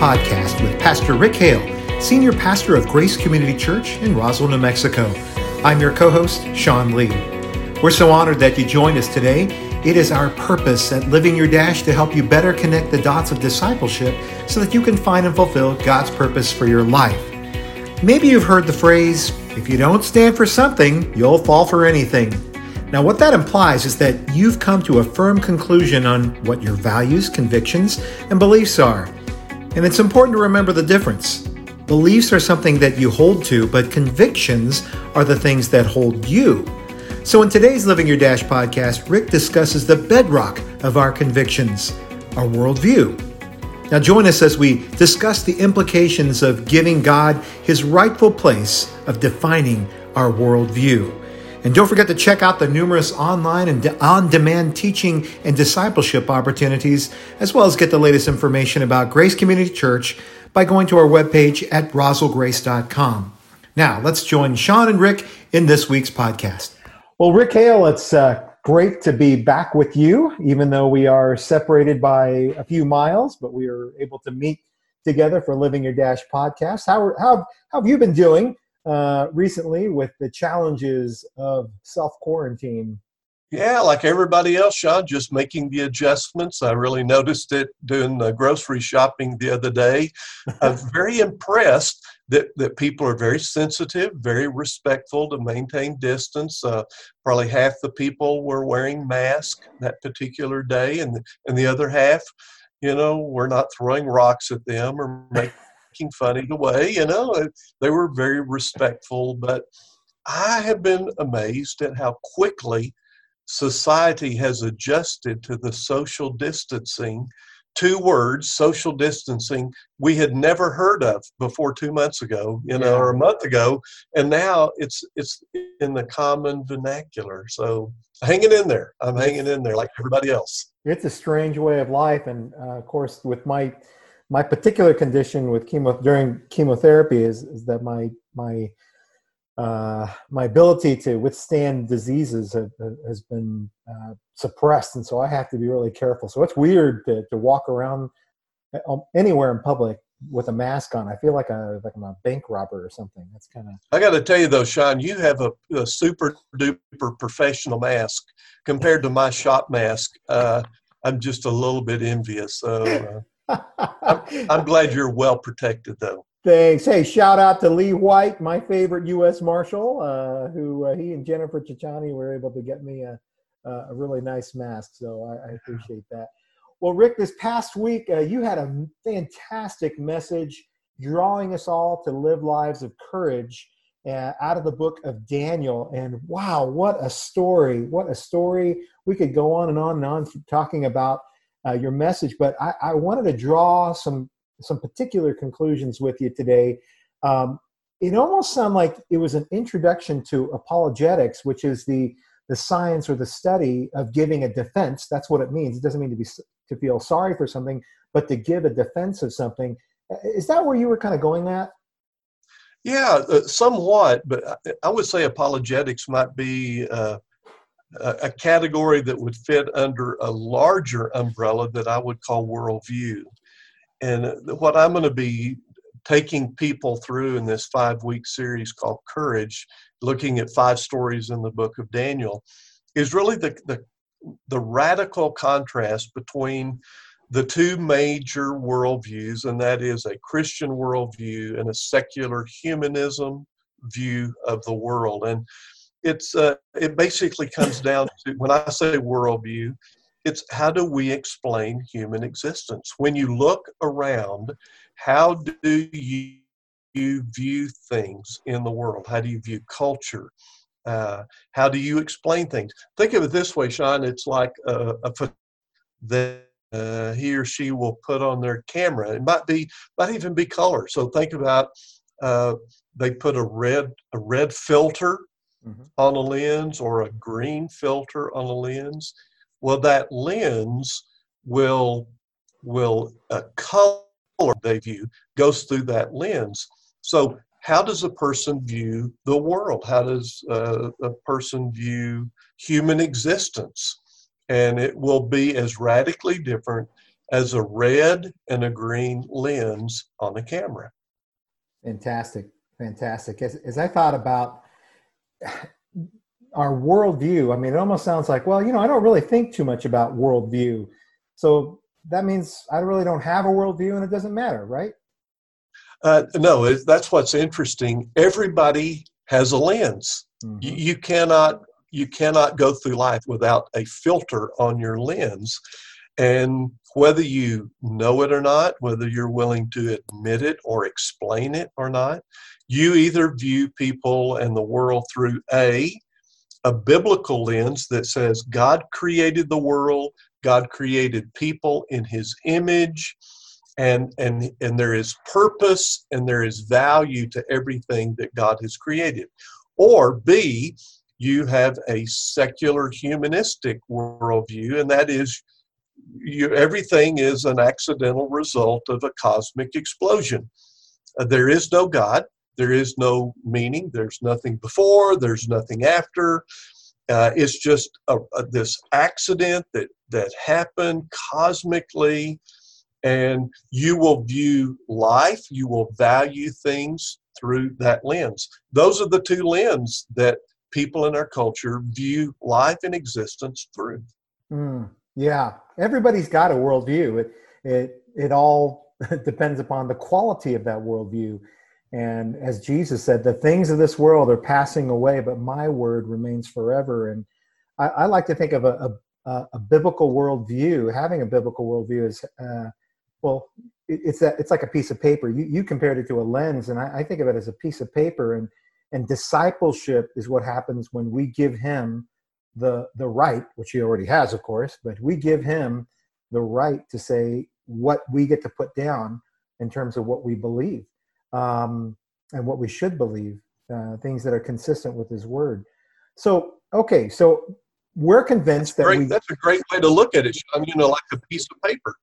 Podcast with Pastor Rick Hale, Senior Pastor of Grace Community Church in Roswell, New Mexico. I'm your co host, Sean Lee. We're so honored that you joined us today. It is our purpose at Living Your Dash to help you better connect the dots of discipleship so that you can find and fulfill God's purpose for your life. Maybe you've heard the phrase, if you don't stand for something, you'll fall for anything. Now, what that implies is that you've come to a firm conclusion on what your values, convictions, and beliefs are. And it's important to remember the difference. Beliefs are something that you hold to, but convictions are the things that hold you. So, in today's Living Your Dash podcast, Rick discusses the bedrock of our convictions, our worldview. Now, join us as we discuss the implications of giving God his rightful place of defining our worldview. And don't forget to check out the numerous online and on demand teaching and discipleship opportunities, as well as get the latest information about Grace Community Church by going to our webpage at roswellgrace.com. Now, let's join Sean and Rick in this week's podcast. Well, Rick Hale, it's uh, great to be back with you, even though we are separated by a few miles, but we are able to meet together for Living Your Dash podcast. How, how, how have you been doing uh, recently with the challenges of self quarantine? Yeah, like everybody else, Sean, just making the adjustments. I really noticed it doing the grocery shopping the other day. I'm very impressed that, that people are very sensitive, very respectful to maintain distance. Uh, probably half the people were wearing masks that particular day, and, and the other half, you know, we're not throwing rocks at them or making fun of the way. You know, they were very respectful. But I have been amazed at how quickly society has adjusted to the social distancing two words social distancing we had never heard of before two months ago you know yeah. or a month ago and now it's it's in the common vernacular so hanging in there i'm hanging in there like everybody else it's a strange way of life and uh, of course with my my particular condition with chemo during chemotherapy is, is that my my uh, my ability to withstand diseases have, has been uh, suppressed, and so I have to be really careful. So it's weird to, to walk around uh, anywhere in public with a mask on. I feel like a like I'm a bank robber or something. That's kind of. I got to tell you though, Sean, you have a, a, super duper professional mask compared to my shop mask. Uh, I'm just a little bit envious. So uh, I'm, I'm glad you're well protected though. Thanks. Hey, shout out to Lee White, my favorite U.S. Marshal, uh, who uh, he and Jennifer Chichani were able to get me a, a really nice mask. So I, I appreciate that. Well, Rick, this past week uh, you had a fantastic message drawing us all to live lives of courage uh, out of the book of Daniel. And wow, what a story! What a story! We could go on and on and on talking about uh, your message, but I, I wanted to draw some some particular conclusions with you today. Um, it almost sounded like it was an introduction to apologetics, which is the the science or the study of giving a defense. That's what it means. It doesn't mean to be to feel sorry for something, but to give a defense of something. Is that where you were kind of going at? Yeah, uh, somewhat, but I would say apologetics might be uh, a category that would fit under a larger umbrella that I would call worldview. And what I'm going to be taking people through in this five week series called Courage, looking at five stories in the book of Daniel, is really the, the, the radical contrast between the two major worldviews, and that is a Christian worldview and a secular humanism view of the world. And it's uh, it basically comes down to when I say worldview, it's how do we explain human existence? When you look around, how do you, you view things in the world? How do you view culture? Uh, how do you explain things? Think of it this way, Sean. It's like a, a that uh, he or she will put on their camera. It might be, might even be color. So think about uh, they put a red a red filter mm-hmm. on a lens or a green filter on a lens well, that lens will will uh, color they view goes through that lens. So, how does a person view the world? How does uh, a person view human existence? And it will be as radically different as a red and a green lens on a camera. Fantastic. Fantastic. As, as I thought about our worldview, I mean, it almost sounds like, well, you know, I don't really think too much about worldview. So that means I really don't have a worldview and it doesn't matter, right? Uh, no, that's what's interesting. Everybody has a lens. Mm-hmm. You, you cannot you cannot go through life without a filter on your lens. And whether you know it or not, whether you're willing to admit it or explain it or not, you either view people and the world through A, a biblical lens that says God created the world, God created people in his image, and, and, and there is purpose and there is value to everything that God has created. Or B, you have a secular humanistic worldview, and that is you, everything is an accidental result of a cosmic explosion. Uh, there is no God. There is no meaning. There's nothing before. There's nothing after. Uh, it's just a, a, this accident that that happened cosmically, and you will view life. You will value things through that lens. Those are the two lenses that people in our culture view life and existence through. Mm. Yeah, everybody's got a worldview. It it it all depends upon the quality of that worldview. And as Jesus said, the things of this world are passing away, but my word remains forever. And I, I like to think of a, a, a, biblical worldview. Having a biblical worldview is, uh, well, it, it's a, it's like a piece of paper. You, you compared it to a lens, and I, I think of it as a piece of paper. And and discipleship is what happens when we give Him the the right, which he already has, of course, but we give him the right to say what we get to put down in terms of what we believe um, and what we should believe, uh, things that are consistent with his word. So, okay, so we're convinced that's that we, that's a great way to look at it, Sean. You know, like a piece of paper.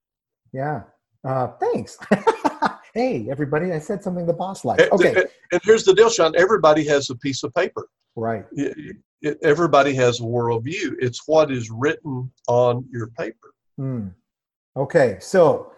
Yeah. Uh, thanks. hey, everybody, I said something the boss liked. Okay. And, and here's the deal, Sean. Everybody has a piece of paper. Right it, everybody has a worldview. It's what is written on your paper. Hmm. Okay, so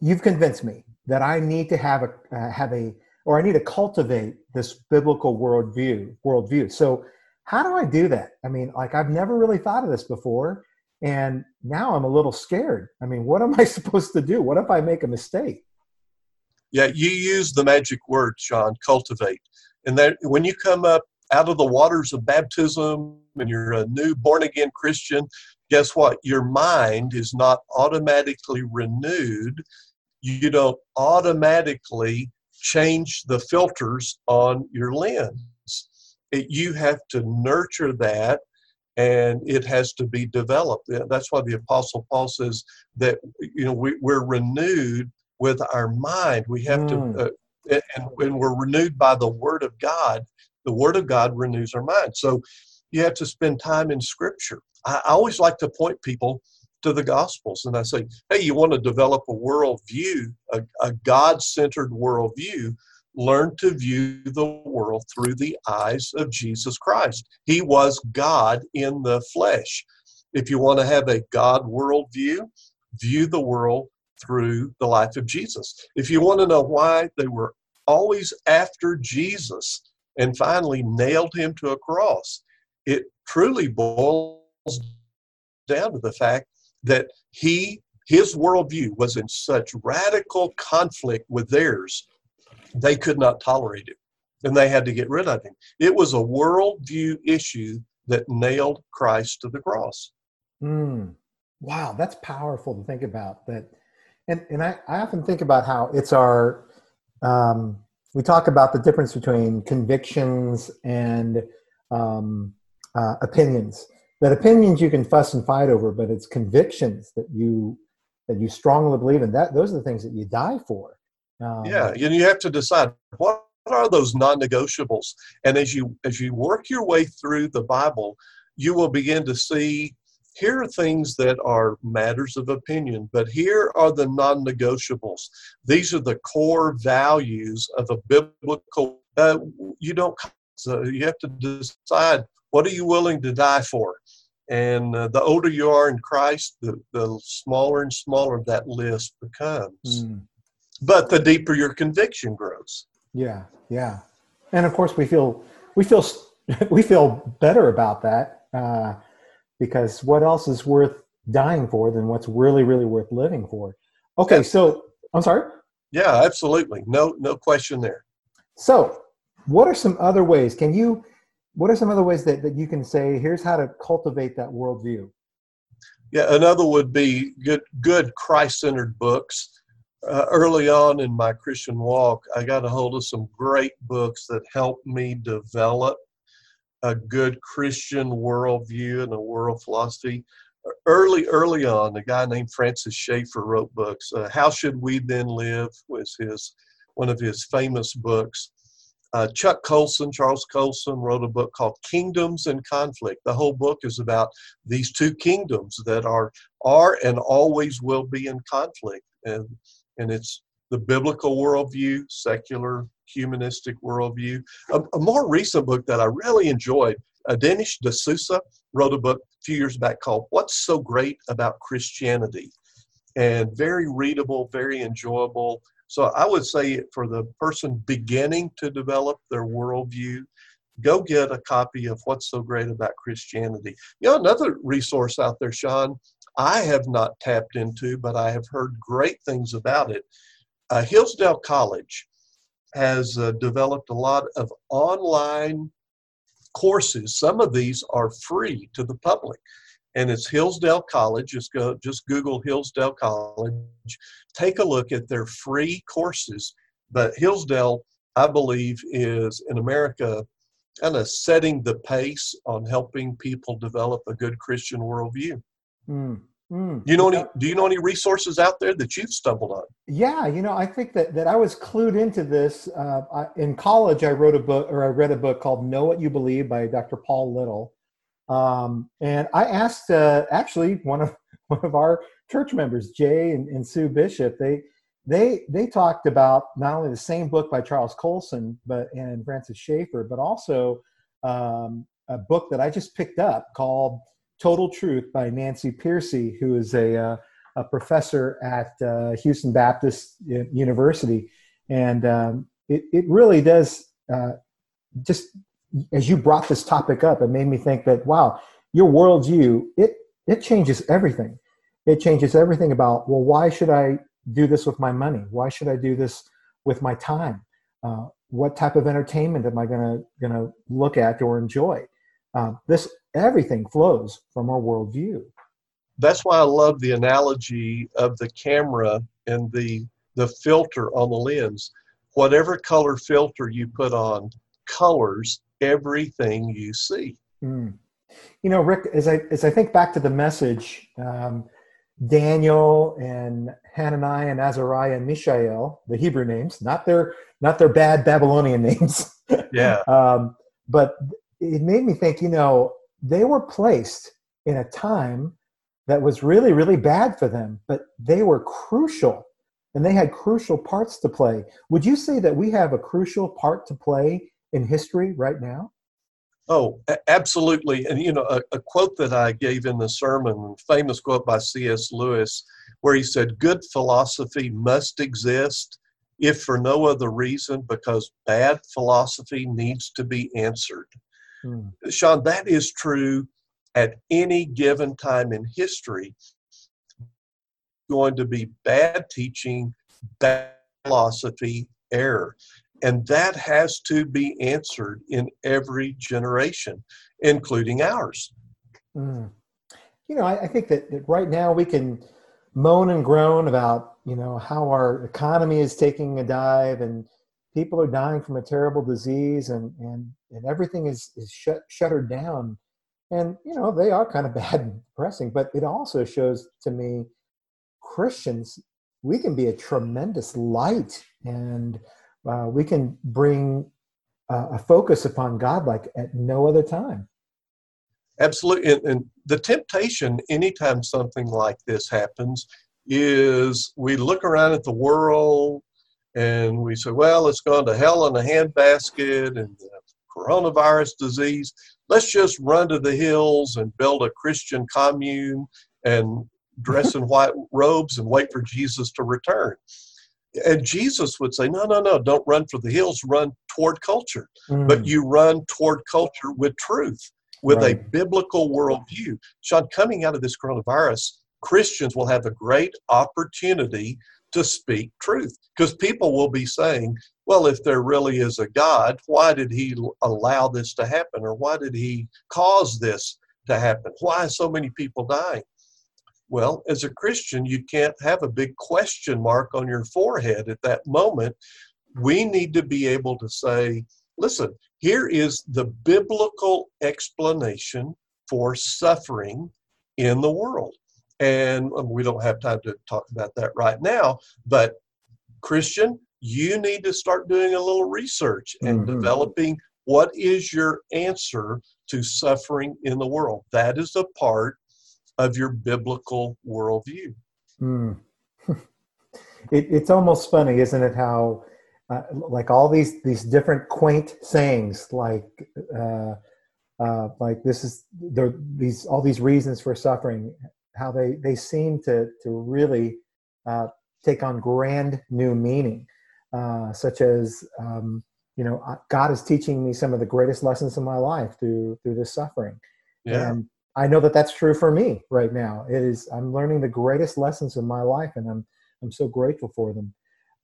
you've convinced me that I need to have a uh, have a or I need to cultivate this biblical worldview. Worldview. So how do I do that? I mean, like I've never really thought of this before, and now I'm a little scared. I mean, what am I supposed to do? What if I make a mistake? Yeah, you use the magic word, Sean. Cultivate, and that when you come up out of the waters of baptism and you're a new born again Christian, guess what? Your mind is not automatically renewed. You don't automatically change the filters on your lens. It, you have to nurture that and it has to be developed. That's why the Apostle Paul says that you know we, are renewed with our mind. We have mm. to, uh, and when we're renewed by the Word of God, the Word of God renews our mind. So you have to spend time in Scripture. I, always like to point people to the Gospels and I say, hey, you want to develop a worldview, a, a God centered worldview, learn to view the world through the eyes of Jesus Christ. He was God in the flesh. If you want to have a God worldview, view the world through the life of Jesus. If you want to know why they were always after Jesus, and finally nailed him to a cross. It truly boils down to the fact that he his worldview was in such radical conflict with theirs, they could not tolerate it. And they had to get rid of him. It was a worldview issue that nailed Christ to the cross. Mm. Wow, that's powerful to think about. That, and and I, I often think about how it's our um, we talk about the difference between convictions and um, uh, opinions. That opinions you can fuss and fight over, but it's convictions that you that you strongly believe in. That those are the things that you die for. Um, yeah, and you have to decide what are those non-negotiables. And as you as you work your way through the Bible, you will begin to see here are things that are matters of opinion, but here are the non negotiables. These are the core values of a biblical. Uh, you don't. So you have to decide what are you willing to die for. And uh, the older you are in Christ, the, the smaller and smaller that list becomes. Mm. But the deeper your conviction grows. Yeah, yeah. And of course, we feel we feel we feel better about that uh, because what else is worth dying for than what's really really worth living for? Okay, so I'm sorry. Yeah, absolutely. No, no question there. So, what are some other ways? Can you? What are some other ways that, that you can say? Here's how to cultivate that worldview. Yeah, another would be good, good Christ-centered books. Uh, early on in my Christian walk, I got a hold of some great books that helped me develop a good Christian worldview and a world philosophy early, early on, a guy named Francis Schaeffer wrote books. Uh, How Should We Then Live was his one of his famous books. Uh, Chuck Colson, Charles Colson, wrote a book called Kingdoms in Conflict. The whole book is about these two kingdoms that are are and always will be in conflict, and and it's the biblical worldview, secular humanistic worldview. A, a more recent book that I really enjoyed uh, Dinesh D'Souza wrote a book a few years back called What's So Great About Christianity? And very readable, very enjoyable. So I would say for the person beginning to develop their worldview, go get a copy of What's So Great About Christianity. You know, another resource out there, Sean, I have not tapped into, but I have heard great things about it. Uh, Hillsdale College has uh, developed a lot of online courses. Some of these are free to the public. And it's Hillsdale College. Just go, just Google Hillsdale College. Take a look at their free courses. But Hillsdale, I believe, is in America kind of setting the pace on helping people develop a good Christian worldview. Mm. Mm, you know any? Do you know any resources out there that you've stumbled on? Yeah, you know, I think that that I was clued into this uh, I, in college. I wrote a book, or I read a book called "Know What You Believe" by Dr. Paul Little, um, and I asked uh, actually one of one of our church members, Jay and, and Sue Bishop. They they they talked about not only the same book by Charles Colson, but and Francis Schaeffer, but also um, a book that I just picked up called Total Truth by Nancy Pearcey, who is a, uh, a professor at uh, Houston Baptist University. And um, it, it really does uh, just, as you brought this topic up, it made me think that, wow, your worldview, it, it changes everything. It changes everything about, well, why should I do this with my money? Why should I do this with my time? Uh, what type of entertainment am I going to going to look at or enjoy? Uh, this everything flows from our worldview. That's why I love the analogy of the camera and the the filter on the lens. Whatever color filter you put on colors everything you see. Mm. You know, Rick, as I as I think back to the message, um, Daniel and Hananiah and Azariah and Mishael, the Hebrew names, not their not their bad Babylonian names. Yeah. um, but it made me think, you know, they were placed in a time that was really, really bad for them, but they were crucial and they had crucial parts to play. Would you say that we have a crucial part to play in history right now? Oh, absolutely. And, you know, a, a quote that I gave in the sermon, famous quote by C.S. Lewis, where he said, Good philosophy must exist, if for no other reason, because bad philosophy needs to be answered. Hmm. Sean, that is true at any given time in history. Going to be bad teaching, bad philosophy, error. And that has to be answered in every generation, including ours. Mm. You know, I, I think that, that right now we can moan and groan about, you know, how our economy is taking a dive and people are dying from a terrible disease and and and everything is is shut shuttered down. And you know they are kind of bad and depressing but it also shows to me christians we can be a tremendous light and uh, we can bring uh, a focus upon god like at no other time. Absolutely and, and the temptation anytime something like this happens is we look around at the world and we say well, it's gone to hell in a handbasket, and of coronavirus disease. Let's just run to the hills and build a Christian commune and dress in white robes and wait for Jesus to return. And Jesus would say, No, no, no, don't run for the hills, run toward culture. Mm. But you run toward culture with truth, with right. a biblical worldview. Sean, coming out of this coronavirus, Christians will have a great opportunity to speak truth because people will be saying, well, if there really is a God, why did he allow this to happen? Or why did he cause this to happen? Why so many people dying? Well, as a Christian, you can't have a big question mark on your forehead at that moment. We need to be able to say, listen, here is the biblical explanation for suffering in the world. And um, we don't have time to talk about that right now, but Christian, you need to start doing a little research and mm-hmm. developing what is your answer to suffering in the world. That is a part of your biblical worldview. Mm. it, it's almost funny, isn't it? How uh, like all these these different quaint sayings, like uh, uh, like this is there these all these reasons for suffering, how they they seem to to really uh, take on grand new meaning, uh, such as um, you know God is teaching me some of the greatest lessons in my life through through this suffering, yeah. and I know that that's true for me right now. It is. I'm learning the greatest lessons in my life, and I'm I'm so grateful for them.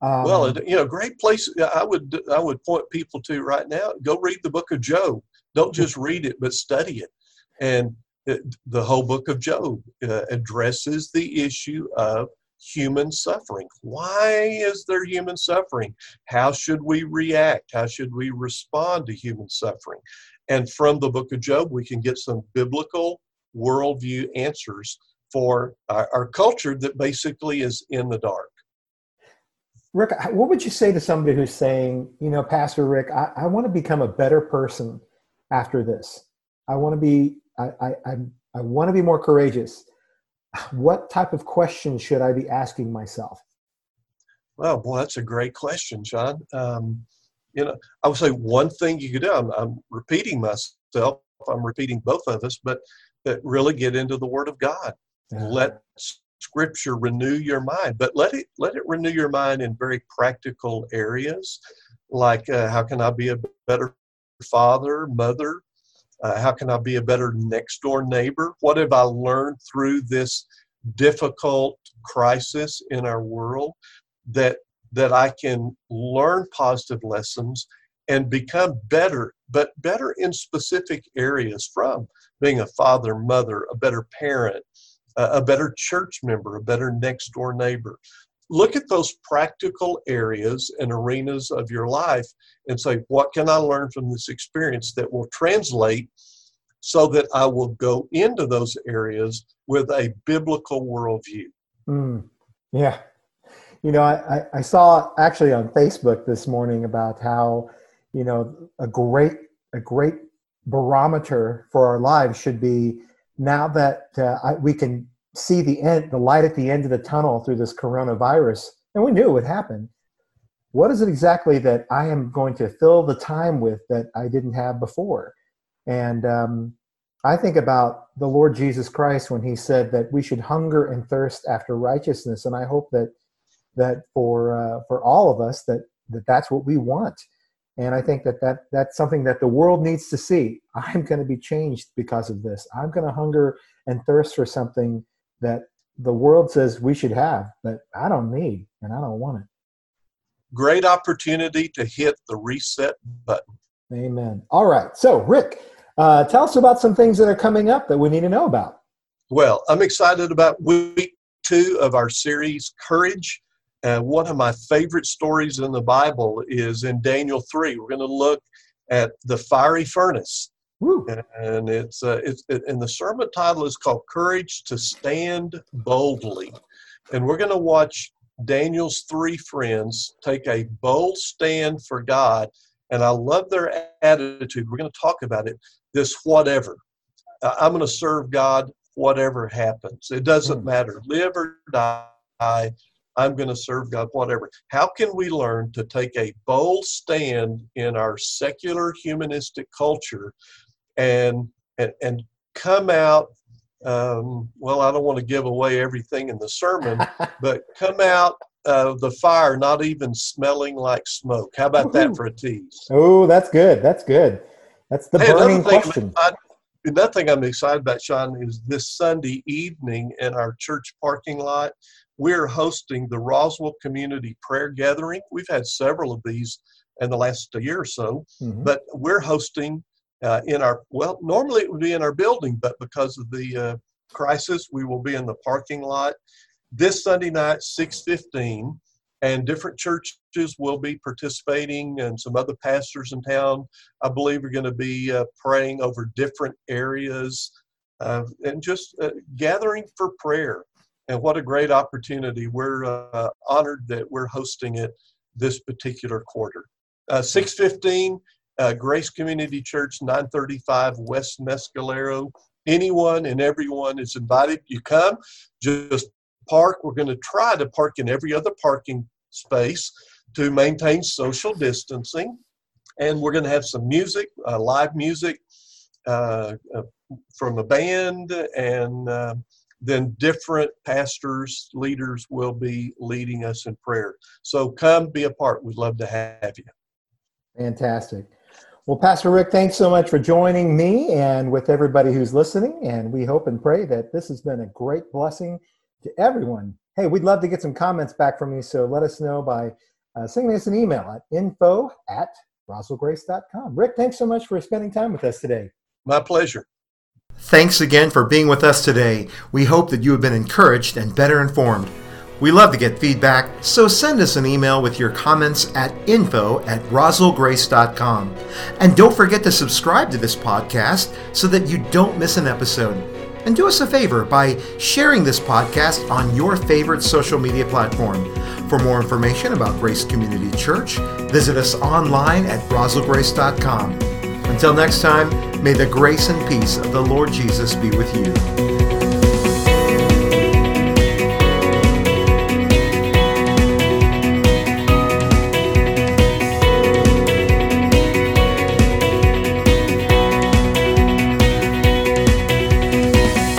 Um, well, you know, great place. I would I would point people to right now. Go read the book of Job. Don't just read it, but study it. And it, the whole book of Job uh, addresses the issue of human suffering. Why is there human suffering? How should we react? How should we respond to human suffering? And from the book of Job, we can get some biblical worldview answers for our, our culture that basically is in the dark. Rick, what would you say to somebody who's saying, you know, Pastor Rick, I, I want to become a better person after this. I want to be, I, I, I, I want to be more courageous. What type of questions should I be asking myself? Well, boy, that's a great question, John. Um, you know, I would say one thing you could do. I'm, I'm repeating myself. I'm repeating both of us, but that really get into the Word of God. Yeah. Let Scripture renew your mind, but let it let it renew your mind in very practical areas, like uh, how can I be a better father, mother? Uh, how can I be a better next door neighbor? What have I learned through this difficult crisis in our world that that I can learn positive lessons and become better, but better in specific areas from being a father, mother, a better parent, a better church member, a better next door neighbor. Look at those practical areas and arenas of your life and say, what can I learn from this experience that will translate so that I will go into those areas with a biblical worldview? Mm, yeah, you know, I, I saw actually on Facebook this morning about how, you know, a great a great barometer for our lives should be now that uh, I, we can see the end, the light at the end of the tunnel through this coronavirus, and we knew it would happen. What is it exactly that I am going to fill the time with that I didn't have before? And um, I think about the Lord Jesus Christ when He said that we should hunger and thirst after righteousness, and I hope that that for uh, for all of us that that that's what we want and i think that, that that's something that the world needs to see i'm going to be changed because of this i'm going to hunger and thirst for something that the world says we should have but i don't need and i don't want it. Great opportunity to hit the reset button. Amen. All right. So rick uh, tell us about some things that are coming up that we need to know about. Well i'm excited about week two of our series courage. And one of my favorite stories in the Bible is in Daniel 3. We're going to look at the fiery furnace. Woo. And it's, uh, it's it, and the sermon title is called Courage to Stand Boldly. And we're going to watch Daniel's three friends take a bold stand for God. And I love their attitude. We're going to talk about it this whatever. Uh, I'm going to serve God whatever happens. It doesn't mm. matter, live or die I'm going to serve God, whatever. How can we learn to take a bold stand in our secular humanistic culture and and, and come out um, well, I don't want to give away everything in the sermon, but come out of the fire not even smelling like smoke. How about that for a tease? Oh, that's good. That's good. That's the hey, burning question. I, another thing I'm excited about, Sean, is this Sunday evening in our church parking lot, we're hosting the Roswell Community Prayer Gathering. We've had several of these in the last year or so, mm-hmm. but we're hosting uh, in our, well, normally it would be in our building, but because of the uh, crisis, we will be in the parking lot this Sunday night, 615 and different churches will be participating and some other pastors in town i believe are going to be uh, praying over different areas uh, and just uh, gathering for prayer. And what a great opportunity. We're uh, honored that we're hosting it this particular quarter. Uh, 615 uh, grace community church 935 west mescalero anyone and everyone is invited you come just park. We're going to try to park in every other parking space to maintain social distancing. And we're going to have some music, uh, live music uh, uh, from a band, and uh, then different pastors, leaders will be leading us in prayer. So come be a part. We'd love to have you. Fantastic. Well, Pastor Rick, thanks so much for joining me and with everybody who's listening. And we hope and pray that this has been a great blessing to everyone. Hey, we'd love to get some comments back from you, so let us know by uh, sending us an email at info at roswellgrace.com. Rick, thanks so much for spending time with us today. My pleasure. Thanks again for being with us today. We hope that you have been encouraged and better informed. We love to get feedback, so send us an email with your comments at info at roswellgrace.com. And don't forget to subscribe to this podcast so that you don't miss an episode. And do us a favor by sharing this podcast on your favorite social media platform. For more information about Grace Community Church, visit us online at roswellgrace.com. Until next time, may the grace and peace of the Lord Jesus be with you.